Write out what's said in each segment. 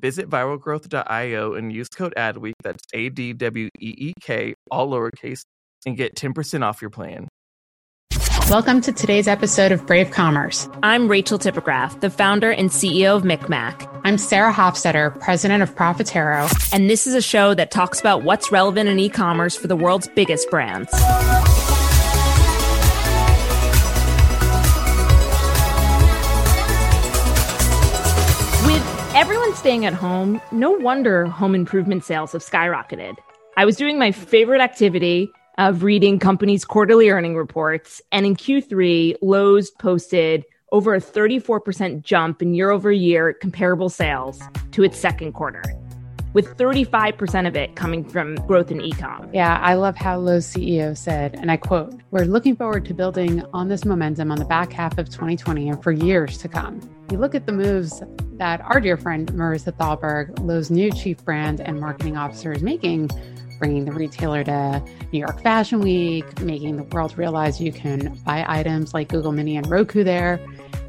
Visit viralgrowth.io and use code ADWEEK, that's A D W E E K, all lowercase, and get 10% off your plan. Welcome to today's episode of Brave Commerce. I'm Rachel Tipograph, the founder and CEO of MikMak. I'm Sarah Hofstetter, president of Profitero. And this is a show that talks about what's relevant in e commerce for the world's biggest brands. Staying at home, no wonder home improvement sales have skyrocketed. I was doing my favorite activity of reading companies' quarterly earning reports, and in Q3, Lowe's posted over a 34% jump in year over year comparable sales to its second quarter with 35% of it coming from growth in ecom. Yeah, I love how Lowe's CEO said, and I quote, We're looking forward to building on this momentum on the back half of 2020 and for years to come. You look at the moves that our dear friend Marissa Thalberg, Lowe's new chief brand and marketing officer, is making bringing the retailer to New York Fashion Week, making the world realize you can buy items like Google Mini and Roku there.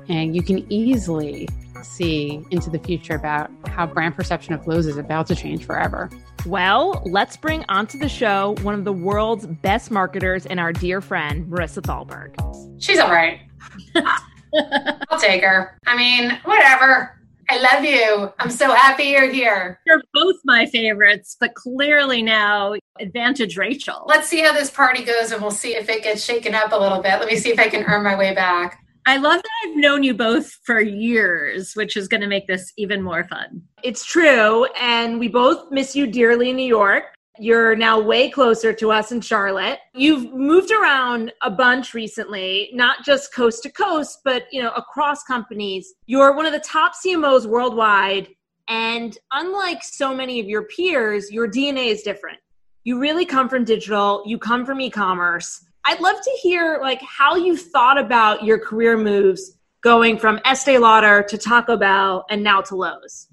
And you can easily see into the future about how brand perception of Lowe's is about to change forever. Well, let's bring onto the show one of the world's best marketers and our dear friend, Marissa Thalberg. She's all right. I'll take her. I mean, whatever. I love you. I'm so happy you're here. You're both my favorites, but clearly now advantage Rachel. Let's see how this party goes and we'll see if it gets shaken up a little bit. Let me see if I can earn my way back. I love that I've known you both for years, which is going to make this even more fun. It's true. And we both miss you dearly in New York. You're now way closer to us in Charlotte. You've moved around a bunch recently, not just coast to coast, but you know, across companies. You're one of the top CMOs worldwide, and unlike so many of your peers, your DNA is different. You really come from digital, you come from e-commerce I'd love to hear like how you thought about your career moves going from Estee Lauder to Taco Bell and now to Lowe's.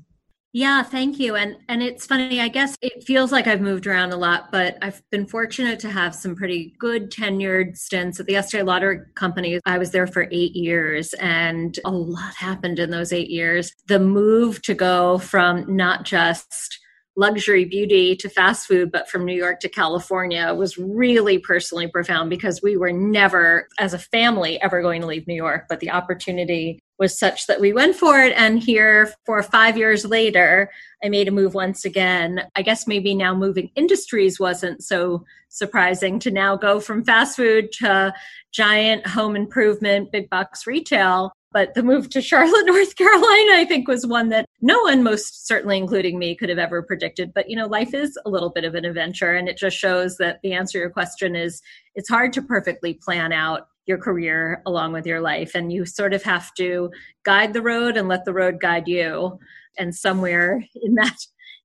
Yeah, thank you. And and it's funny, I guess it feels like I've moved around a lot, but I've been fortunate to have some pretty good tenured stints at the Estee Lauder company. I was there for 8 years and a lot happened in those 8 years. The move to go from not just luxury beauty to fast food, but from New York to California was really personally profound because we were never, as a family, ever going to leave New York. But the opportunity was such that we went for it. And here, for five years later, I made a move once again. I guess maybe now moving industries wasn't so surprising to now go from fast food to giant home improvement, big box retail. But the move to Charlotte, North Carolina, I think was one that no one, most certainly including me, could have ever predicted. But, you know, life is a little bit of an adventure. And it just shows that the answer to your question is it's hard to perfectly plan out your career along with your life. And you sort of have to guide the road and let the road guide you. And somewhere in that,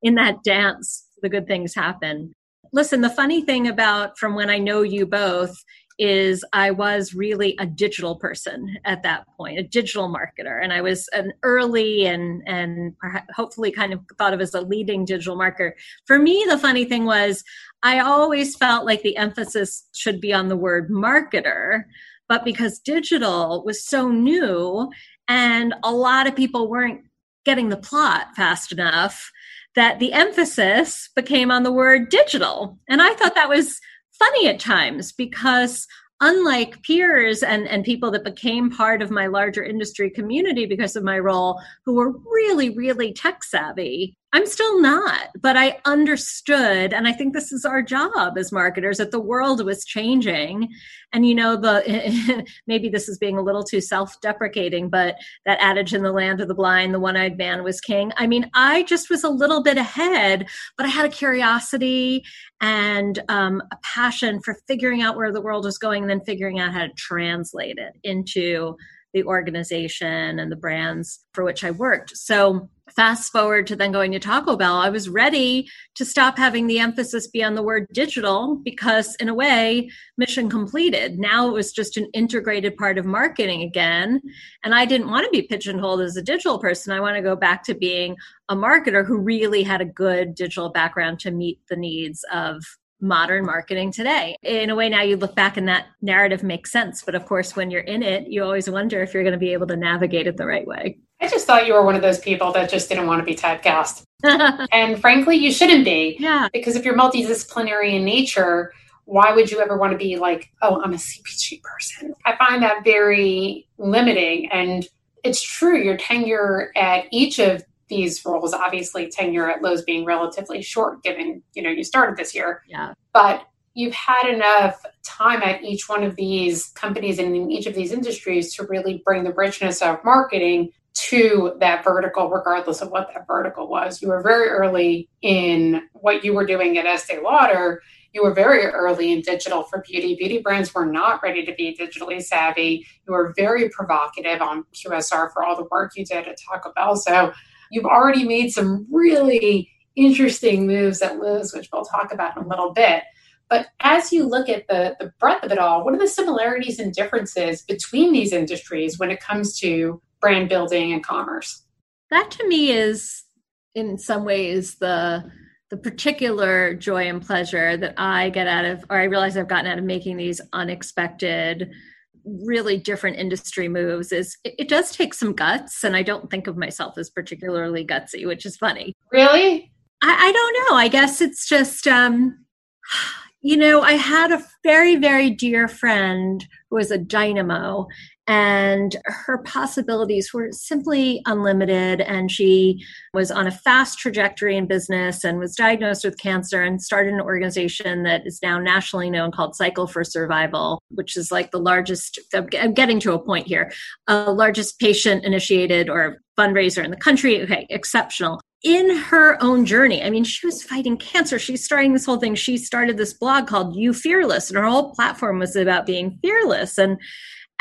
in that dance, the good things happen. Listen, the funny thing about from when I know you both is I was really a digital person at that point, a digital marketer, and I was an early and and hopefully kind of thought of as a leading digital marketer. For me, the funny thing was I always felt like the emphasis should be on the word marketer, but because digital was so new and a lot of people weren't getting the plot fast enough that the emphasis became on the word digital. And I thought that was funny at times because unlike peers and, and people that became part of my larger industry community because of my role who were really, really tech savvy, I'm still not, but I understood. And I think this is our job as marketers that the world was changing. And, you know, the maybe this is being a little too self deprecating, but that adage in the land of the blind, the one eyed man was king. I mean, I just was a little bit ahead, but I had a curiosity and um, a passion for figuring out where the world was going and then figuring out how to translate it into the organization and the brands for which I worked. So fast forward to then going to Taco Bell, I was ready to stop having the emphasis be on the word digital because, in a way, mission completed. Now it was just an integrated part of marketing again. And I didn't want to be pigeonholed as a digital person. I want to go back to being a marketer who really had a good digital background to meet the needs of modern marketing today. In a way, now you look back and that narrative makes sense. But of course, when you're in it, you always wonder if you're going to be able to navigate it the right way. I just thought you were one of those people that just didn't want to be typecast. and frankly, you shouldn't be. Yeah. Because if you're multidisciplinary in nature, why would you ever want to be like, oh, I'm a CPG person? I find that very limiting. And it's true, your tenure at each of these roles, obviously tenure at Lowe's being relatively short, given, you know, you started this year. Yeah. But you've had enough time at each one of these companies and in each of these industries to really bring the richness of marketing to that vertical, regardless of what that vertical was. You were very early in what you were doing at Estee Lauder. You were very early in digital for beauty. Beauty brands were not ready to be digitally savvy. You were very provocative on QSR for all the work you did at Taco Bell. So you've already made some really interesting moves at Lowe's, which we'll talk about in a little bit. But as you look at the, the breadth of it all, what are the similarities and differences between these industries when it comes to brand building and commerce. That to me is in some ways the the particular joy and pleasure that I get out of or I realize I've gotten out of making these unexpected really different industry moves is it, it does take some guts and I don't think of myself as particularly gutsy, which is funny. Really? I, I don't know. I guess it's just um you know, I had a very, very dear friend who was a dynamo, and her possibilities were simply unlimited. And she was on a fast trajectory in business and was diagnosed with cancer and started an organization that is now nationally known called Cycle for Survival, which is like the largest, I'm getting to a point here, uh, largest patient initiated or fundraiser in the country. Okay, exceptional in her own journey. I mean, she was fighting cancer. She's starting this whole thing. She started this blog called You Fearless, and her whole platform was about being fearless. And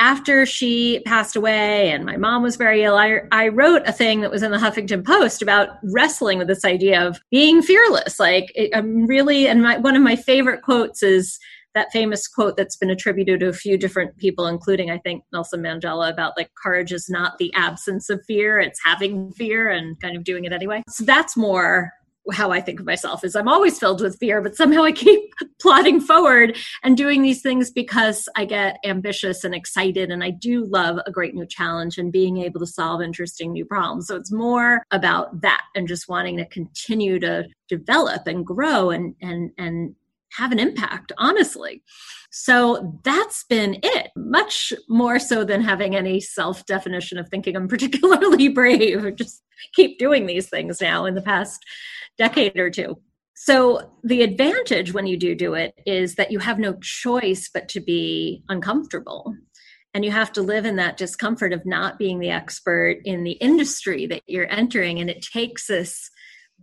after she passed away and my mom was very ill, I, I wrote a thing that was in the Huffington Post about wrestling with this idea of being fearless. Like, it, I'm really, and my, one of my favorite quotes is that famous quote that's been attributed to a few different people, including, I think, Nelson Mandela, about like courage is not the absence of fear, it's having fear and kind of doing it anyway. So that's more how I think of myself is I'm always filled with fear, but somehow I keep plodding forward and doing these things because I get ambitious and excited. And I do love a great new challenge and being able to solve interesting new problems. So it's more about that and just wanting to continue to develop and grow and, and, and have an impact, honestly. So that's been it, much more so than having any self definition of thinking I'm particularly brave. Just keep doing these things now in the past decade or two. So, the advantage when you do do it is that you have no choice but to be uncomfortable. And you have to live in that discomfort of not being the expert in the industry that you're entering. And it takes this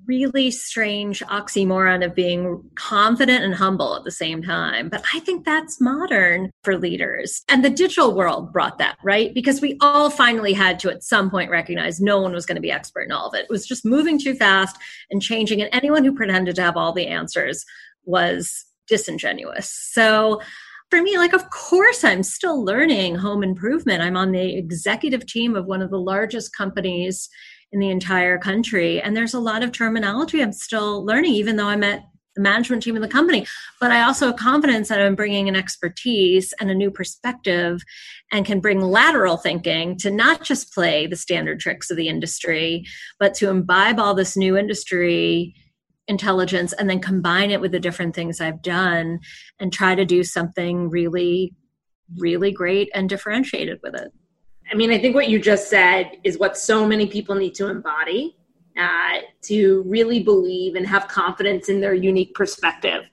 really strange oxymoron of being confident and humble at the same time. But I think that's modern for leaders. And the digital world brought that, right? Because we all finally had to at some point recognize no one was going to be expert in all of it. It was just moving too fast and changing. And anyone who pretended to have all the answers was disingenuous. So for me, like, of course, I'm still learning home improvement. I'm on the executive team of one of the largest companies in the entire country. And there's a lot of terminology I'm still learning, even though I'm at the management team of the company. But I also have confidence that I'm bringing an expertise and a new perspective and can bring lateral thinking to not just play the standard tricks of the industry, but to imbibe all this new industry intelligence and then combine it with the different things I've done and try to do something really, really great and differentiated with it. I mean, I think what you just said is what so many people need to embody uh, to really believe and have confidence in their unique perspective.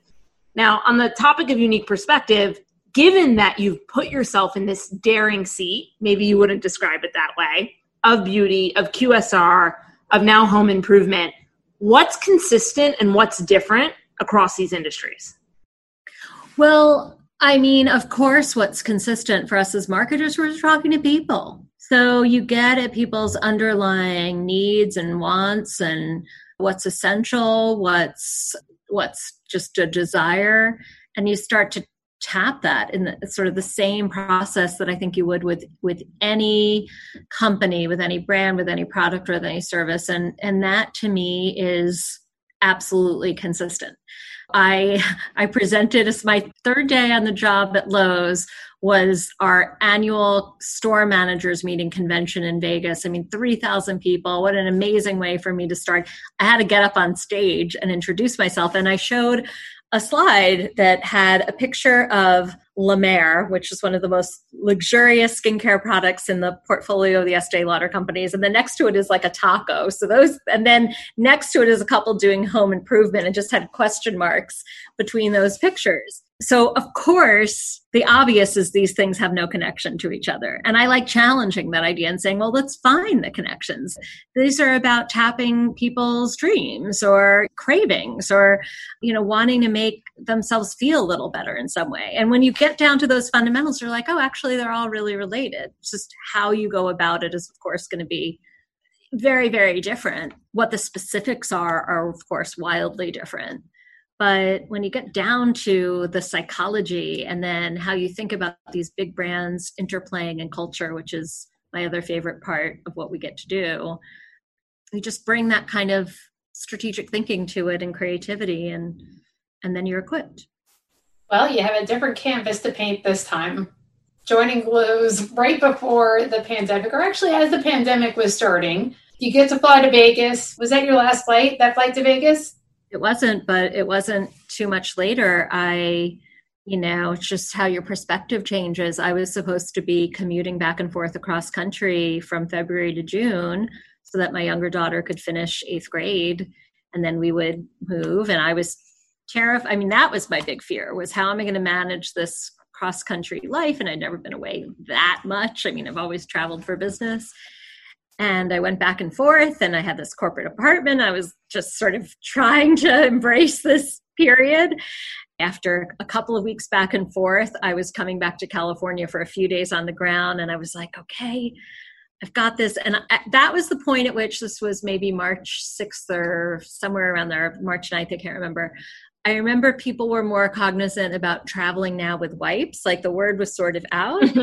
Now, on the topic of unique perspective, given that you've put yourself in this daring seat, maybe you wouldn't describe it that way, of beauty, of QSR, of now home improvement, what's consistent and what's different across these industries? Well, I mean, of course, what's consistent for us as marketers, we're talking to people. So you get at people's underlying needs and wants and what's essential, what's what's just a desire and you start to tap that in the, sort of the same process that I think you would with with any company, with any brand, with any product, or with any service, and and that to me is absolutely consistent. I I presented as my third day on the job at Lowe's was our annual store managers meeting convention in Vegas. I mean, 3,000 people. What an amazing way for me to start. I had to get up on stage and introduce myself. And I showed a slide that had a picture of La Mer, which is one of the most luxurious skincare products in the portfolio of the Estee Lauder companies. And then next to it is like a taco. So those, and then next to it is a couple doing home improvement and just had question marks between those pictures. So, of course, the obvious is these things have no connection to each other. And I like challenging that idea and saying, well, let's find the connections. These are about tapping people's dreams or cravings or, you know, wanting to make themselves feel a little better in some way. And when you get down to those fundamentals, you're like, oh, actually, they're all really related. It's just how you go about it is, of course, going to be very, very different. What the specifics are, are, of course, wildly different. But when you get down to the psychology and then how you think about these big brands interplaying in culture, which is my other favorite part of what we get to do, you just bring that kind of strategic thinking to it and creativity and and then you're equipped. Well, you have a different canvas to paint this time. Joining Lowe's right before the pandemic, or actually as the pandemic was starting, you get to fly to Vegas. Was that your last flight? That flight to Vegas? It wasn't but it wasn't too much later. I you know it's just how your perspective changes. I was supposed to be commuting back and forth across country from february to june so that my younger daughter could finish eighth grade and then we would move and i was terrified i mean that was my big fear was how am i going to manage this cross country life and i'd never been away that much. I mean i've always traveled for business and I went back and forth and I had this corporate apartment. I was just sort of trying to embrace this period. After a couple of weeks back and forth, I was coming back to California for a few days on the ground and I was like, okay, I've got this. And I, that was the point at which this was maybe March 6th or somewhere around there, March 9th, I can't remember. I remember people were more cognizant about traveling now with wipes. Like the word was sort of out.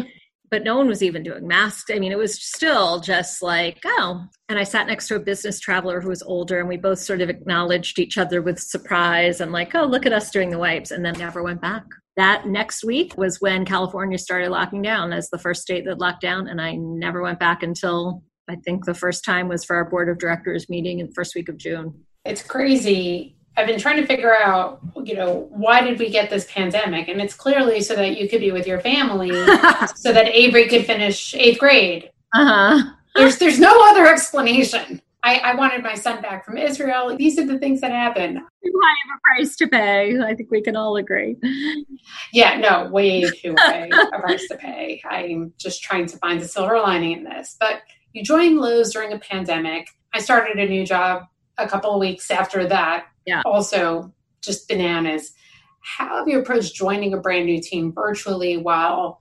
but no one was even doing masks. I mean, it was still just like, oh. And I sat next to a business traveler who was older, and we both sort of acknowledged each other with surprise and, like, oh, look at us doing the wipes, and then never went back. That next week was when California started locking down as the first state that locked down, and I never went back until I think the first time was for our board of directors meeting in the first week of June. It's crazy I've been trying to figure out, you know, why did we get this pandemic? And it's clearly so that you could be with your family, so that Avery could finish eighth grade. Uh huh. There's there's no other explanation. I, I wanted my son back from Israel. These are the things that happen. Too high of a price to pay. I think we can all agree. Yeah, no, way too high a price to pay. I'm just trying to find the silver lining in this. But you joined Lowe's during a pandemic. I started a new job a couple of weeks after that yeah. also just bananas. How have you approached joining a brand new team virtually while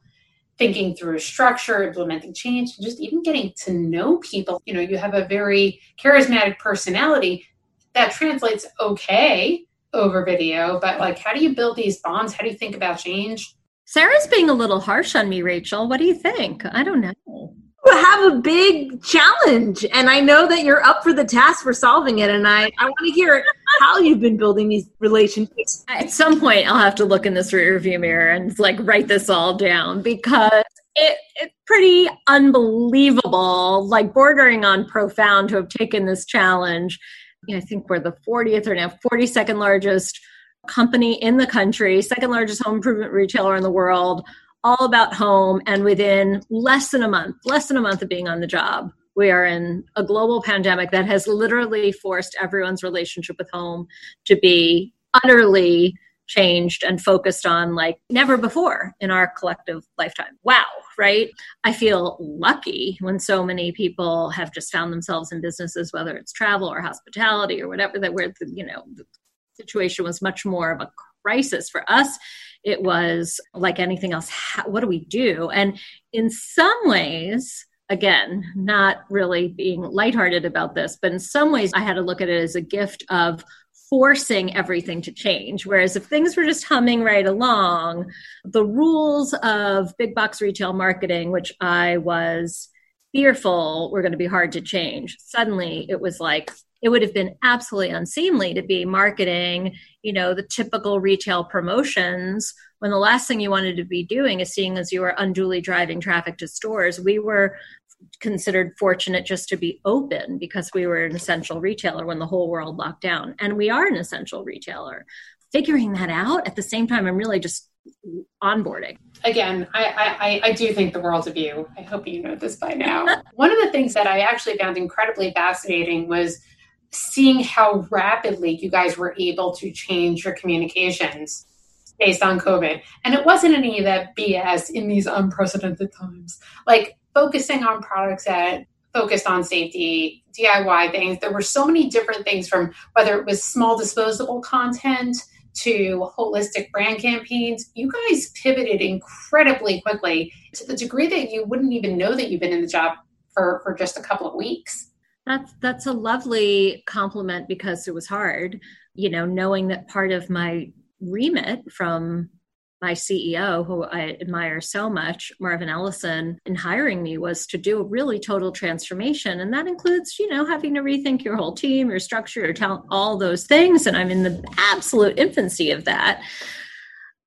thinking through structure, implementing change, just even getting to know people? You know, you have a very charismatic personality that translates okay over video, but like, how do you build these bonds? How do you think about change? Sarah's being a little harsh on me, Rachel. What do you think? I don't know oh. Have a big challenge and i know that you're up for the task for solving it and i, I want to hear how you've been building these relationships. At some point i'll have to look in this review mirror and like write this all down because it, it's pretty unbelievable like bordering on profound to have taken this challenge. I think we're the 40th or now 42nd largest company in the country second largest home improvement retailer in the world all about home. And within less than a month, less than a month of being on the job, we are in a global pandemic that has literally forced everyone's relationship with home to be utterly changed and focused on like never before in our collective lifetime. Wow, right? I feel lucky when so many people have just found themselves in businesses, whether it's travel or hospitality or whatever, that where the, you know the situation was much more of a crisis for us it was like anything else how, what do we do and in some ways again, not really being lighthearted about this, but in some ways, I had to look at it as a gift of forcing everything to change. Whereas if things were just humming right along, the rules of big box retail marketing, which I was fearful were going to be hard to change, suddenly it was like, it would have been absolutely unseemly to be marketing, you know, the typical retail promotions when the last thing you wanted to be doing is seeing as you were unduly driving traffic to stores. We were considered fortunate just to be open because we were an essential retailer when the whole world locked down. And we are an essential retailer. Figuring that out at the same time, I'm really just onboarding. Again, I, I, I do think the world of you. I hope you know this by now. One of the things that I actually found incredibly fascinating was seeing how rapidly you guys were able to change your communications based on COVID. And it wasn't any of that BS in these unprecedented times. Like focusing on products that focused on safety, DIY things. There were so many different things from whether it was small disposable content to holistic brand campaigns. You guys pivoted incredibly quickly to the degree that you wouldn't even know that you've been in the job for, for just a couple of weeks. That's that's a lovely compliment because it was hard, you know, knowing that part of my remit from my CEO, who I admire so much, Marvin Ellison, in hiring me was to do a really total transformation. And that includes, you know, having to rethink your whole team, your structure, your talent, all those things. And I'm in the absolute infancy of that.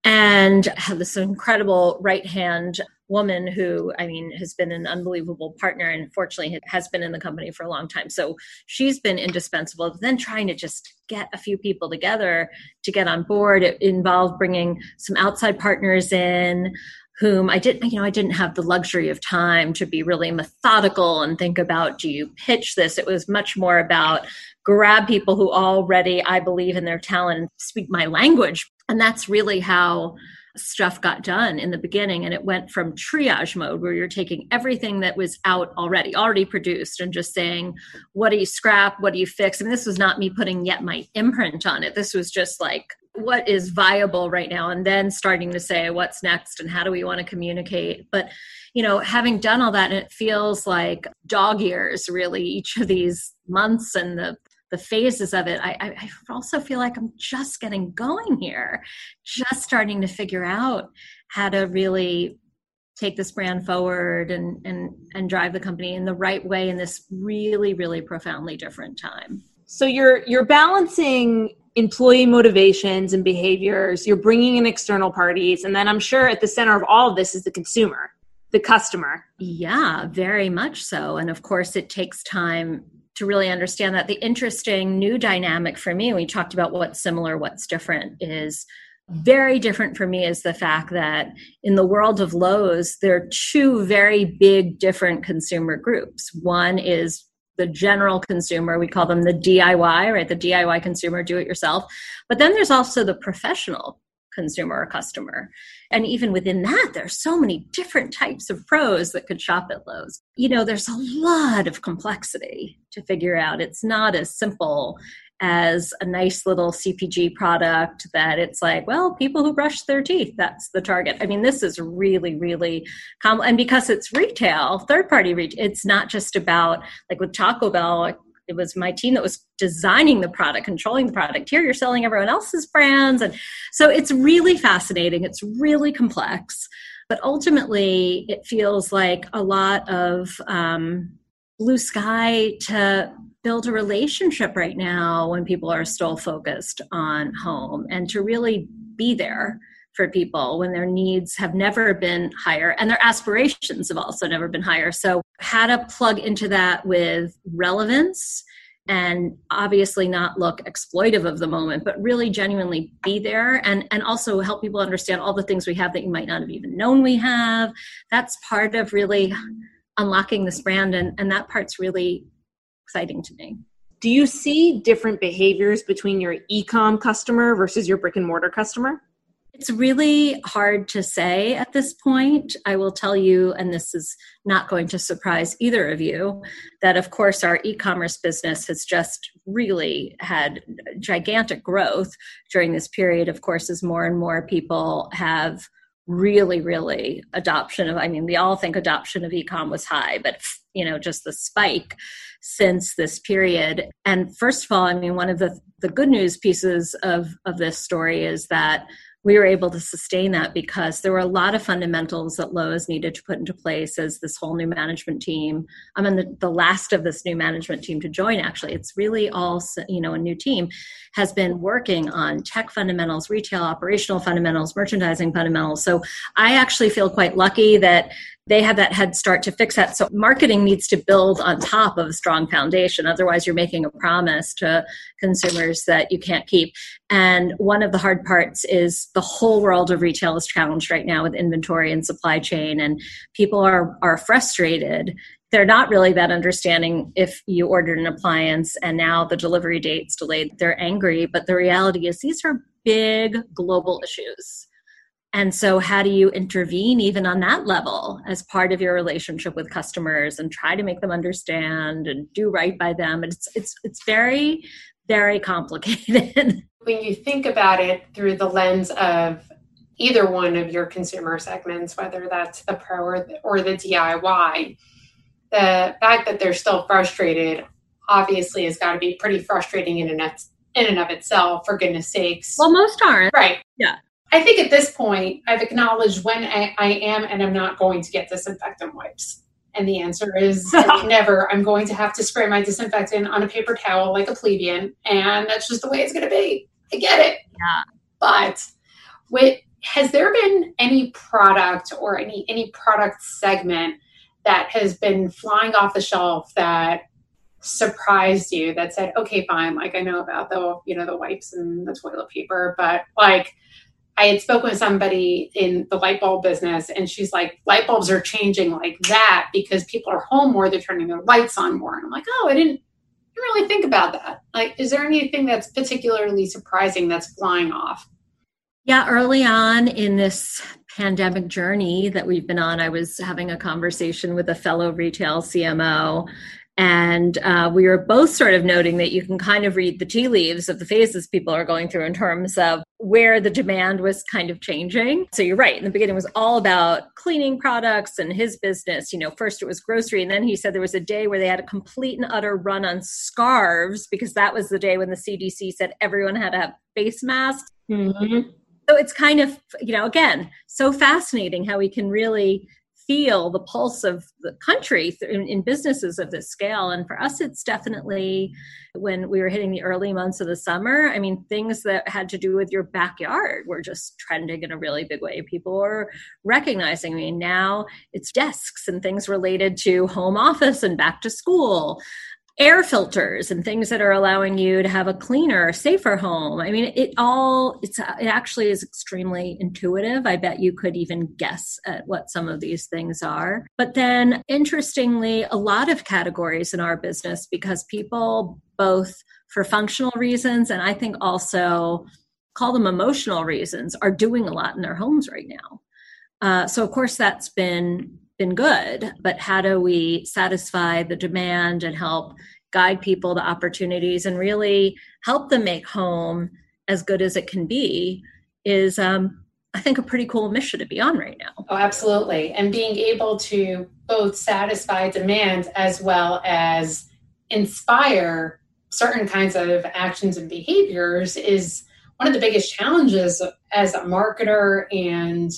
And have this incredible right hand woman who i mean has been an unbelievable partner and fortunately has been in the company for a long time so she's been indispensable then trying to just get a few people together to get on board it involved bringing some outside partners in whom I didn't, you know, I didn't have the luxury of time to be really methodical and think about do you pitch this? It was much more about grab people who already I believe in their talent speak my language. And that's really how stuff got done in the beginning and it went from triage mode where you're taking everything that was out already already produced and just saying what do you scrap? What do you fix? I and mean, this was not me putting yet my imprint on it. This was just like what is viable right now? And then starting to say what's next and how do we want to communicate? But you know having done all that and it feels like dog years really each of these months and the the phases of it, I, I also feel like I'm just getting going here, just starting to figure out how to really take this brand forward and and and drive the company in the right way in this really really profoundly different time. So you're you're balancing employee motivations and behaviors you're bringing in external parties and then i'm sure at the center of all of this is the consumer the customer. Yeah very much so. And of course it takes time to really understand that. The interesting new dynamic for me, we talked about what's similar, what's different, is very different for me is the fact that in the world of Lowe's, there are two very big different consumer groups. One is the general consumer, we call them the DIY, right? The DIY consumer, do it yourself. But then there's also the professional consumer or customer. And even within that, there's so many different types of pros that could shop at Lowe's. You know, there's a lot of complexity to figure out. It's not as simple as a nice little CPG product that it's like, well, people who brush their teeth, that's the target. I mean, this is really, really common. And because it's retail, third party retail, it's not just about like with Taco Bell, it was my team that was designing the product controlling the product. Here you're selling everyone else's brands. And so it's really fascinating. It's really complex. But ultimately it feels like a lot of um, blue sky to build a relationship right now when people are still focused on home and to really be there for people when their needs have never been higher and their aspirations have also never been higher. So, how to plug into that with relevance and obviously not look exploitive of the moment but really genuinely be there and and also help people understand all the things we have that you might not have even known we have. That's part of really unlocking this brand and and that part's really exciting to me. Do you see different behaviors between your e-com customer versus your brick and mortar customer it's really hard to say at this point. I will tell you, and this is not going to surprise either of you, that of course our e commerce business has just really had gigantic growth during this period, of course, as more and more people have really, really adoption of, I mean, we all think adoption of ecom was high, but, you know, just the spike since this period. And first of all, I mean, one of the, the good news pieces of, of this story is that we were able to sustain that because there were a lot of fundamentals that Lowe's needed to put into place as this whole new management team. I'm in the, the last of this new management team to join, actually. It's really all, you know, a new team has been working on tech fundamentals, retail operational fundamentals, merchandising fundamentals. So I actually feel quite lucky that they have that head start to fix that. So marketing needs to build on top of a strong foundation. Otherwise, you're making a promise to consumers that you can't keep. And one of the hard parts is the whole world of retail is challenged right now with inventory and supply chain, and people are are frustrated. They're not really that understanding if you ordered an appliance and now the delivery date's delayed. They're angry, but the reality is these are big global issues and so, how do you intervene even on that level as part of your relationship with customers and try to make them understand and do right by them? And it's it's it's very very complicated. when you think about it through the lens of either one of your consumer segments, whether that's the pro or the, or the DIY, the fact that they're still frustrated obviously has got to be pretty frustrating in and of, in and of itself. For goodness sakes. Well, most aren't. Right. Yeah. I think at this point, I've acknowledged when I, I am and I'm not going to get disinfectant wipes. And the answer is never. I'm going to have to spray my disinfectant on a paper towel like a plebeian, and that's just the way it's going to be. I get it. Yeah. But with, has there been any product or any any product segment that has been flying off the shelf that surprised you that said, okay, fine, like I know about the you know the wipes and the toilet paper, but like I had spoken with somebody in the light bulb business, and she's like, light bulbs are changing like that because people are home more, they're turning their lights on more. And I'm like, oh, I didn't, didn't really think about that. Like, is there anything that's particularly surprising that's flying off? Yeah, early on in this pandemic journey that we've been on, I was having a conversation with a fellow retail CMO and uh, we were both sort of noting that you can kind of read the tea leaves of the phases people are going through in terms of where the demand was kind of changing. So you're right. In the beginning, it was all about cleaning products and his business. You know, first it was grocery, and then he said there was a day where they had a complete and utter run on scarves because that was the day when the CDC said everyone had to have face masks. Mm-hmm. So it's kind of, you know, again, so fascinating how we can really feel the pulse of the country in, in, businesses of this scale. And for us, it's definitely when we were hitting the early months of the summer. I mean, things that had to do with your backyard were just trending in a really big way. People were recognizing. I mean, now it's desks and things related to home office and back to school air filters and things that are allowing you to have a cleaner safer home. I mean it all it's it actually is extremely intuitive. I bet you could even guess at what some of these things are. But then interestingly a lot of categories in our business because people both for functional reasons and i think also call them emotional reasons are doing a lot in their homes right now. Uh, so of course that's been been good, but how do we satisfy the demand and help guide people to opportunities and really help them make home as good as it can be is um, I think a pretty cool mission to be on right now. Oh, absolutely. And being able to both satisfy demand as well as inspire certain kinds of actions and behaviors is one of the biggest challenges as a marketer and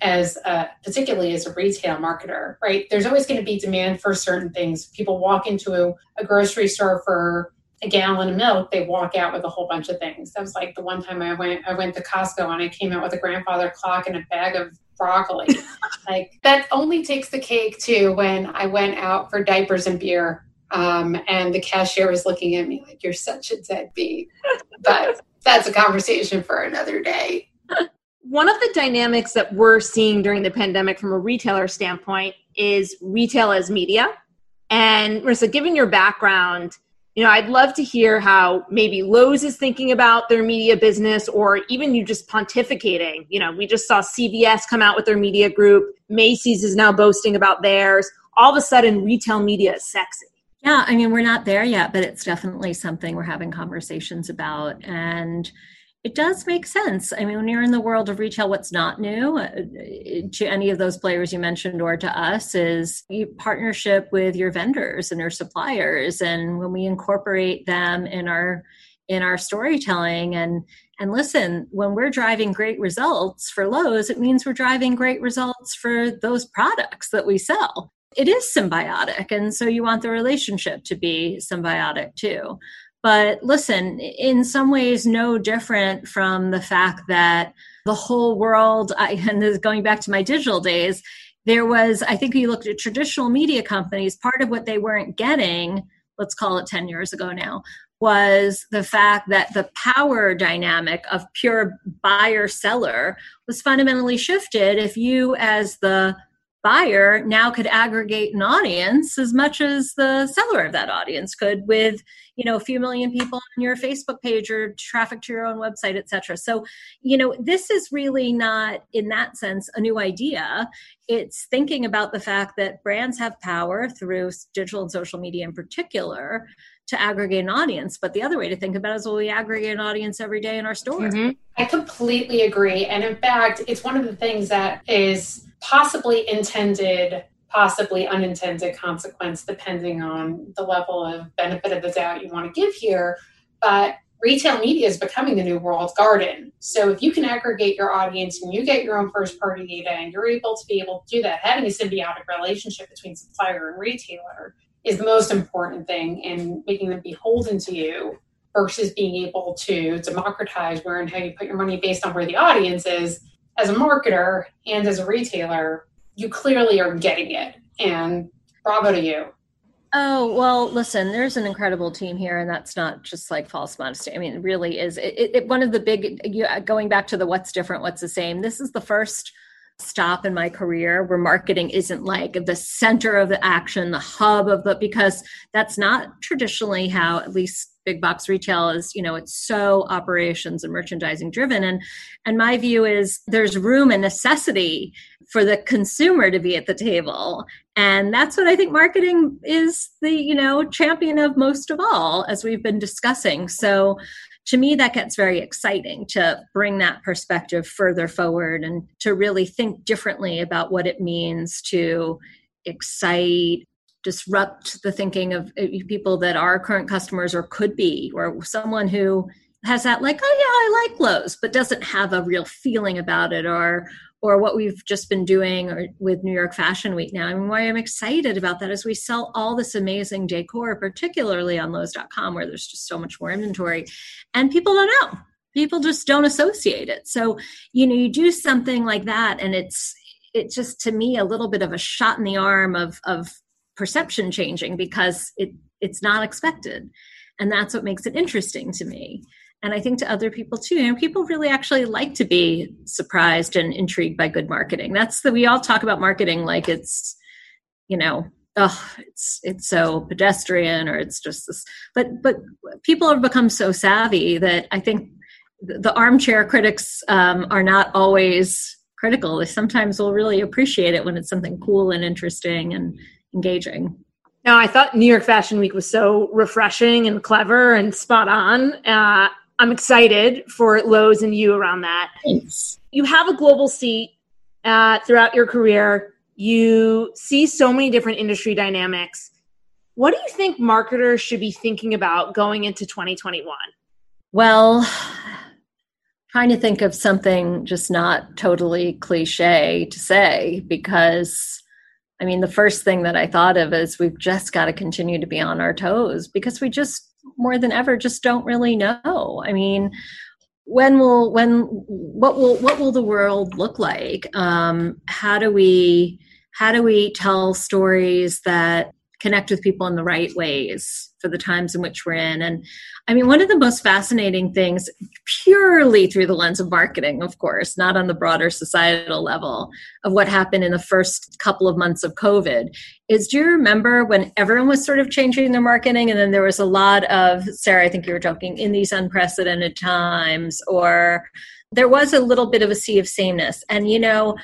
as a, particularly as a retail marketer, right? There's always going to be demand for certain things. People walk into a, a, grocery store for a gallon of milk, they walk out with a whole bunch of things. That was like the one time I went I went to Costco and I came out with a grandfather clock and a bag of broccoli. like that only takes the cake too when I went out for diapers and beer. Um, and the cashier was looking at me like you're such a deadbeat. but that's a conversation for another day one of the dynamics that we're seeing during the pandemic from a retailer standpoint is retail as media. And Marissa, given your background, you know, I'd love to hear how maybe Lowe's is thinking about their media business or even you just pontificating. You know, we just saw CVS come out with their media group, Macy's is now boasting about theirs. All of a sudden, retail media is sexy. Yeah, I mean, we're not there yet, but it's definitely something we're having conversations about. And it does make sense. I mean, when you're in the world of retail, what's not new uh, to any of those players you mentioned or to us is partnership with your vendors and your suppliers. And when we incorporate them in our in our storytelling and and listen, when we're driving great results for Lowe's, it means we're driving great results for those products that we sell. It is symbiotic. And so you want the relationship to be symbiotic too. But listen, in some ways, no different from the fact that the whole world, I, and this is going back to my digital days, there was, I think you looked at traditional media companies, part of what they weren't getting, let's call it 10 years ago now, was the fact that the power dynamic of pure buyer seller was fundamentally shifted if you, as the buyer now could aggregate an audience as much as the seller of that audience could with you know a few million people on your facebook page or traffic to your own website etc so you know this is really not in that sense a new idea. It's thinking about the fact that brands have power through digital and social media in particular to aggregate an audience but the other way to think about it is well we aggregate an audience every day in our store mm-hmm. i completely agree and in fact it's one of the things that is possibly intended, possibly unintended consequence, depending on the level of benefit of the doubt you want to give here. But retail media is becoming the new world garden. So if you can aggregate your audience and you get your own first party data and you're able to be able to do that, having a symbiotic relationship between supplier and retailer is the most important thing in making them beholden to you versus being able to democratize where and how you put your money based on where the audience is as a marketer and as a retailer, you clearly are getting it. And bravo to you. Oh, well, listen, there's an incredible team here, and that's not just like false modesty. I mean, it really is. It, it, one of the big, you, uh, going back to the what's different, what's the same, this is the first stop in my career where marketing isn't like the center of the action, the hub of the, because that's not traditionally how at least big box retail is you know it's so operations and merchandising driven. And and my view is there's room and necessity for the consumer to be at the table. And that's what i think marketing is the you know champion of most of all as we've been discussing. So to me that gets very exciting to bring that perspective further forward and to really think differently about what it means to excite disrupt the thinking of uh, people that are current customers or could be or someone who has that like oh yeah i like Lowe's but doesn't have a real feeling about it or or what we've just been doing or with new york fashion week now. I mean, why i'm excited about that is we sell all this amazing decor particularly on lowes.com where there's just so much more inventory and people don't know. People just don't associate it. So you know you do something like that and it's it's just to me a little bit of a shot in the arm of of perception changing because it it's not expected. And that's what makes it interesting to me and i think to other people too you know people really actually like to be surprised and intrigued by good marketing that's the we all talk about marketing like it's you know oh it's it's so pedestrian or it's just this but but people have become so savvy that i think the armchair critics um, are not always critical they sometimes will really appreciate it when it's something cool and interesting and engaging. Now, I thought New York Fashion Week was so refreshing and clever and spot on. Uh, I'm excited for Lowe's and you around that. Thanks. You have a global seat uh, throughout your career. You see so many different industry dynamics. What do you think marketers should be thinking about going into 2021? Well, trying to think of something just not totally cliche to say because I mean, the first thing that I thought of is we've just got to continue to be on our toes because we just more than ever just don't really know. I mean, when will when what will what will the world look like? Um, how do we how do we tell stories that connect with people in the right ways for the times in which we're in. And I mean, one of the most fascinating things, purely through the lens of marketing, of course, not on the broader societal level, of what happened in the first couple of months of COVID is do you remember when everyone was sort of changing their marketing? And then there was a lot of, Sarah, I think you were joking, in these unprecedented times, or there was a little bit of a sea of sameness. And, you know,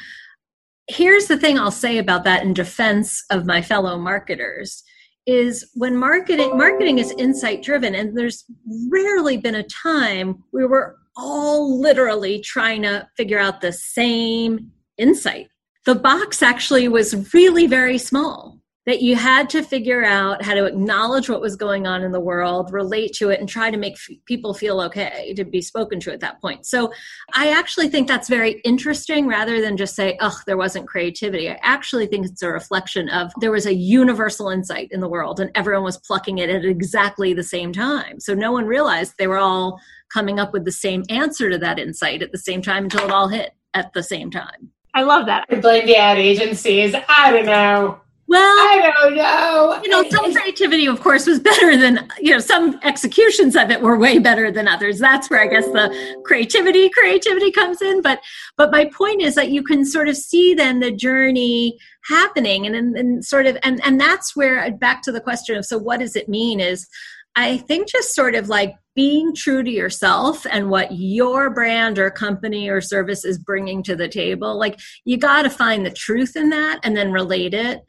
here's the thing I'll say about that in defense of my fellow marketers is when marketing marketing is insight driven and there's rarely been a time we were all literally trying to figure out the same insight. The box actually was really very small that you had to figure out how to acknowledge what was going on in the world, relate to it, and try to make f- people feel okay to be spoken to at that point. So I actually think that's very interesting rather than just say, oh, there wasn't creativity. I actually think it's a reflection of there was a universal insight in the world and everyone was plucking it at exactly the same time. So no one realized they were all coming up with the same answer to that insight at the same time until it all hit at the same time. I love that. I blame the ad agencies. I don't know. Well, I don't know. You know, some creativity, of course, was better than, you know, some executions of it were way better than others. That's where I guess the creativity, creativity comes in. But, but my point is that you can sort of see then the journey happening and, and, and sort of, and, and that's where uh, back to the question of, so what does it mean is I think just sort of like being true to yourself and what your brand or company or service is bringing to the table. Like you got to find the truth in that and then relate it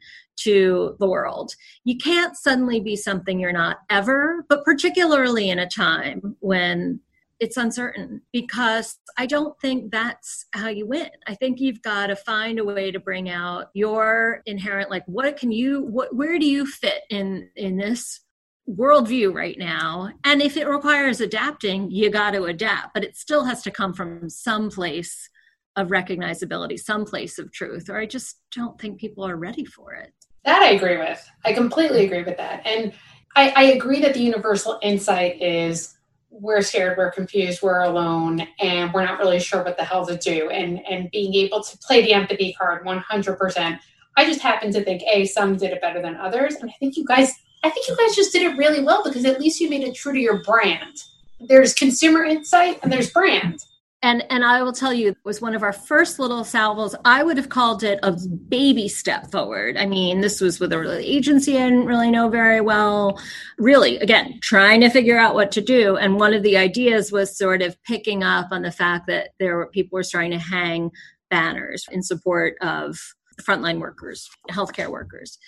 to the world. You can't suddenly be something you're not ever, but particularly in a time when it's uncertain because I don't think that's how you win. I think you've got to find a way to bring out your inherent like what can you what where do you fit in in this worldview right now and if it requires adapting you got to adapt but it still has to come from some place of recognizability some place of truth or i just don't think people are ready for it that I agree with. I completely agree with that. And I, I agree that the universal insight is we're scared, we're confused, we're alone, and we're not really sure what the hell to do. And and being able to play the empathy card 100%. I just happen to think a some did it better than others, and I think you guys, I think you guys just did it really well because at least you made it true to your brand. There's consumer insight and there's brand and and i will tell you it was one of our first little salvos. I would have called it a baby step forward. I mean this was with a agency i didn't really know very well. Really again trying to figure out what to do. And one of the ideas was sort of picking up on the fact that there were people were starting to hang banners in support of frontline workers healthcare workers.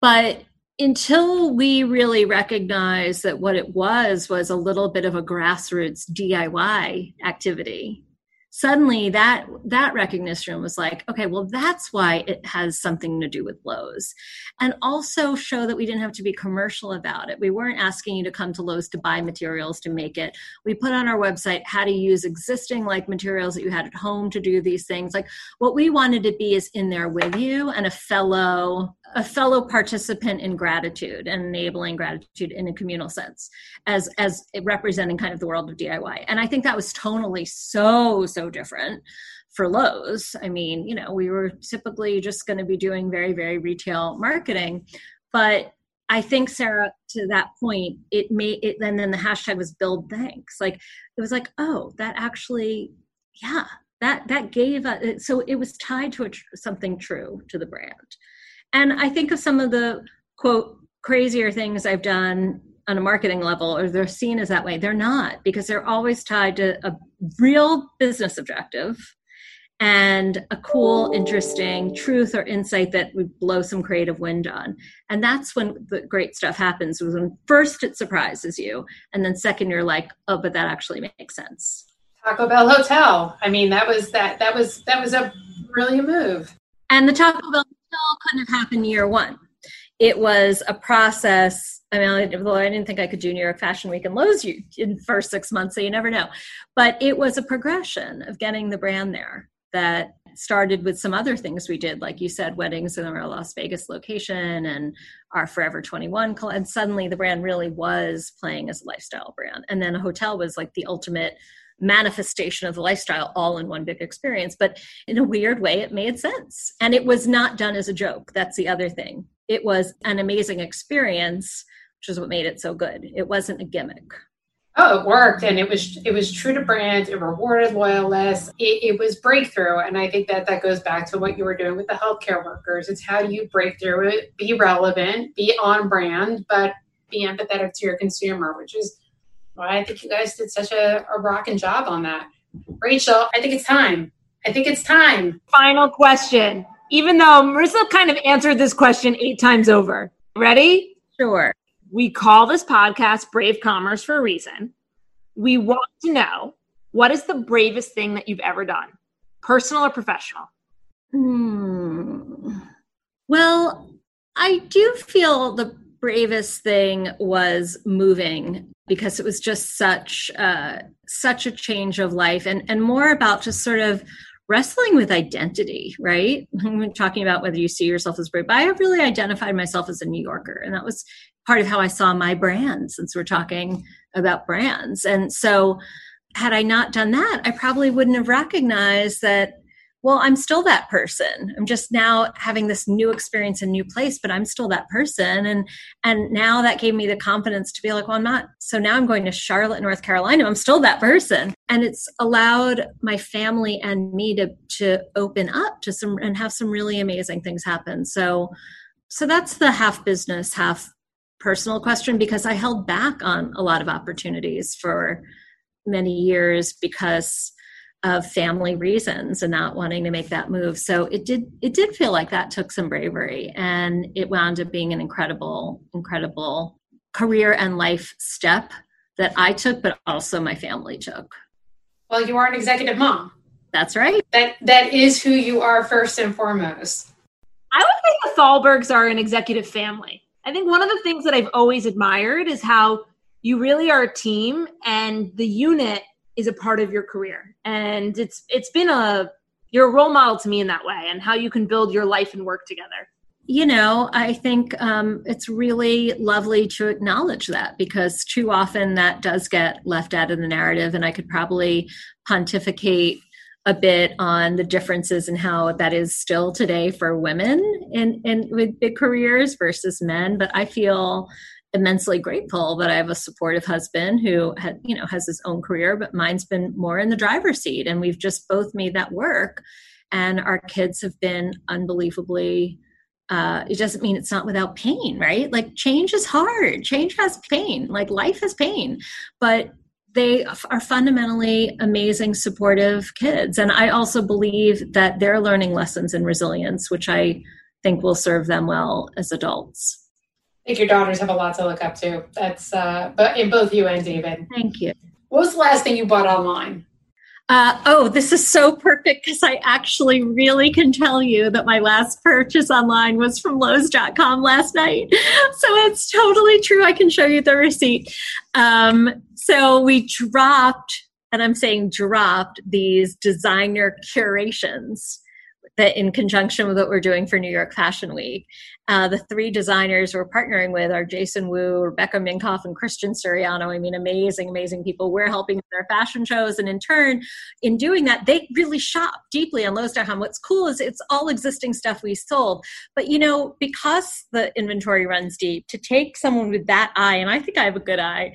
But until we really recognized that what it was was a little bit of a grassroots DIY activity suddenly that that recognition was like okay well that's why it has something to do with Lowe's. And also show that we didn't have to be commercial about it. We weren't asking you to come to Lowe's to buy materials to make it. We put on our website how to use existing like materials that you had at home to do these things. Like what we wanted to be is in there with you and a fellow a fellow participant in gratitude and enabling gratitude in a communal sense as as representing kind of the world of DIY. And I think that was tonally so so different for Lowe's. I mean, you know, we were typically just going to be doing very very retail marketing, but I think Sarah, to that point, it made it. And then the hashtag was build thanks. Like it was like, oh, that actually, yeah, that that gave a, so it was tied to a, something true to the brand and I think of some of the quote crazier things I've done on a marketing level, or they're seen as that way. They're not because they're always tied to a real business objective and a cool, interesting truth or insight that would blow some creative wind on. And that's when the great stuff happens. When first it surprises you, and then second you're like, oh, but that actually makes sense. Taco Bell Hotel. I mean, that was that that was that was a a move. And the Taco Bell Hotel couldn't have happened year one. It was a process. I mean, I didn't think I could do New York Fashion Week and Lowe's you in the first six months, so you never know. But it was a progression of getting the brand there that started with some other things we did, like you said, weddings in our Las Vegas location and our Forever 21. And suddenly the brand really was playing as a lifestyle brand. And then a hotel was like the ultimate manifestation of the lifestyle all in one big experience. But in a weird way, it made sense. And it was not done as a joke. That's the other thing. It was an amazing experience, which is what made it so good. It wasn't a gimmick. Oh, it worked, and it was it was true to brand. It rewarded loyalists. It, it, was breakthrough, and I think that that goes back to what you were doing with the healthcare workers. It's how you break through it, be relevant, be on brand, but be empathetic to your consumer, which is well, I think you guys did such a, a rocking job on that. Rachel, I think it's time. I think it's time. Final question. Even though Marisa kind of answered this question eight times over. Ready? Sure. We call this podcast Brave Commerce for a reason. We want to know What is the bravest thing that you've ever done, personal or professional? Hmm. Well, I do feel the bravest thing was moving because it was just such uh, such a change of life and and more about just sort of wrestling with identity, right? Talking about whether you see yourself as brave, but I really identified myself as a New Yorker, and that was part of how I saw my brand. Since we're talking about brands, and so had I not done that, I probably wouldn't have recognized that well i'm still that person. I'm just now having this new experience in new place but i'm still that person. And and now that gave me the confidence to be like well i'm not so now i'm going to charlotte north carolina. I'm still that person. And it's allowed my family and me to to open up to some and have some really amazing things happen. So so that's the half business half personal question because i held back on a lot of opportunities for many years because of family reasons and not wanting to make that move. So it did it did feel like that took some bravery and it wound up being an incredible incredible career and life step that I took but also my family took. Well, you are an executive mom. That's right. That that is who you are first and foremost. I would think the Thalbergs are an executive family. I think one of the things that I've always admired is how you really are a team and the unit is a part of your career. And it's it's been a you're a role model to me in that way and how you can build your life and work together. You know i think um, it's really lovely to acknowledge that because too often that does get left out of the narrative and i could probably pontificate a bit on the differences and how that is still today for women in, in with big careers versus men. But i feel immensely grateful that I have a supportive husband who had, you know, has his own career, but mine's been more in the driver's seat. And we've just both made that work. And our kids have been unbelievably, uh, it doesn't mean it's not without pain, right? Like change is hard. Change has pain. Like life has pain. But they are fundamentally amazing, supportive kids. And I also believe that they're learning lessons in resilience, which I think will serve them well as adults. I think your daughters have a lot to look up to. That's uh, but in both you and David. Thank you. What was the last thing you bought online? Uh, oh, this is so perfect because I actually really can tell you that my last purchase online was from Lowe's.com last night. So it's totally true. I can show you the receipt. Um, so we dropped, and I'm saying dropped, these designer curations that in conjunction with what we're doing for New York Fashion Week. Uh, the three designers we're partnering with are Jason Wu, Rebecca Minkoff, and Christian Siriano. I mean, amazing, amazing people. We're helping their fashion shows. And in turn, in doing that, they really shop deeply on Lowe's.com. What's cool is it's all existing stuff we sold. But, you know, because the inventory runs deep, to take someone with that eye, and I think I have a good eye,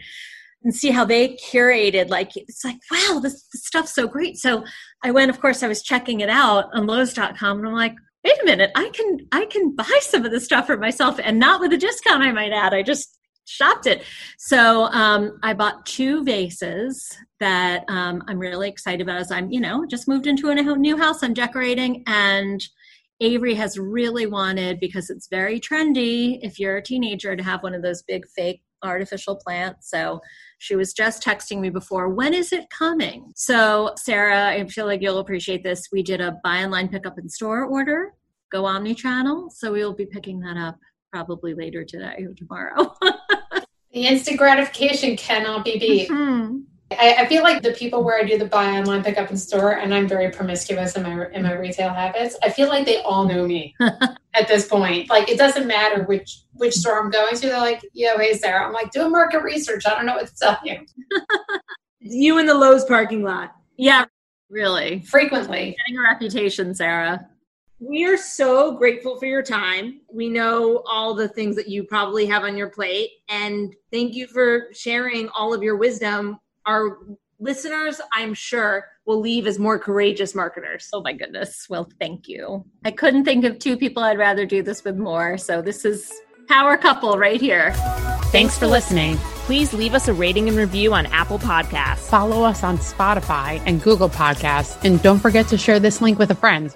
and see how they curated like it's like wow this, this, stuff's so great so i went of course i was checking it out on lowes.com and i'm like wait a minute i can i can buy some of this stuff for myself and not with a discount i might add. I just shopped it. So um, i bought two vases that um, i'm really excited about as i'm you know just moved into a new house i'm decorating and Avery has really wanted because it's very trendy if you're a teenager to have one of those big fake artificial plant. So she was just texting me before, when is it coming? So, Sarah, I feel like you'll appreciate this. We did a buy online, pick up in store order, go omni channel. So, we will be picking that up probably later today or tomorrow. the instant gratification cannot be beat. Mm-hmm. I, I, feel like the people where I do the buy online, pick up in store, and I'm very promiscuous in my in my retail habits. I feel like they all know me at this point. Like it doesn't matter which which store I'm going to. They're like, "Yo, hey Sarah." I'm like, doing market research. I don't know what to tell you. you in the Lowe's parking lot. Yeah, really. Frequently. Getting a reputation, Sarah. We are so grateful for your time. We know all the things that you probably have on your plate. And thank you for sharing all of your wisdom our listeners, I'm sure, will leave as more courageous marketers. Oh my goodness. Well, thank you. I couldn't think of two people I'd rather do this with more. So this is power couple right here. Thanks for listening. Please leave us a rating and review on Apple Podcasts. Follow us on Spotify and Google Podcasts. And don't forget to share this link with a friend.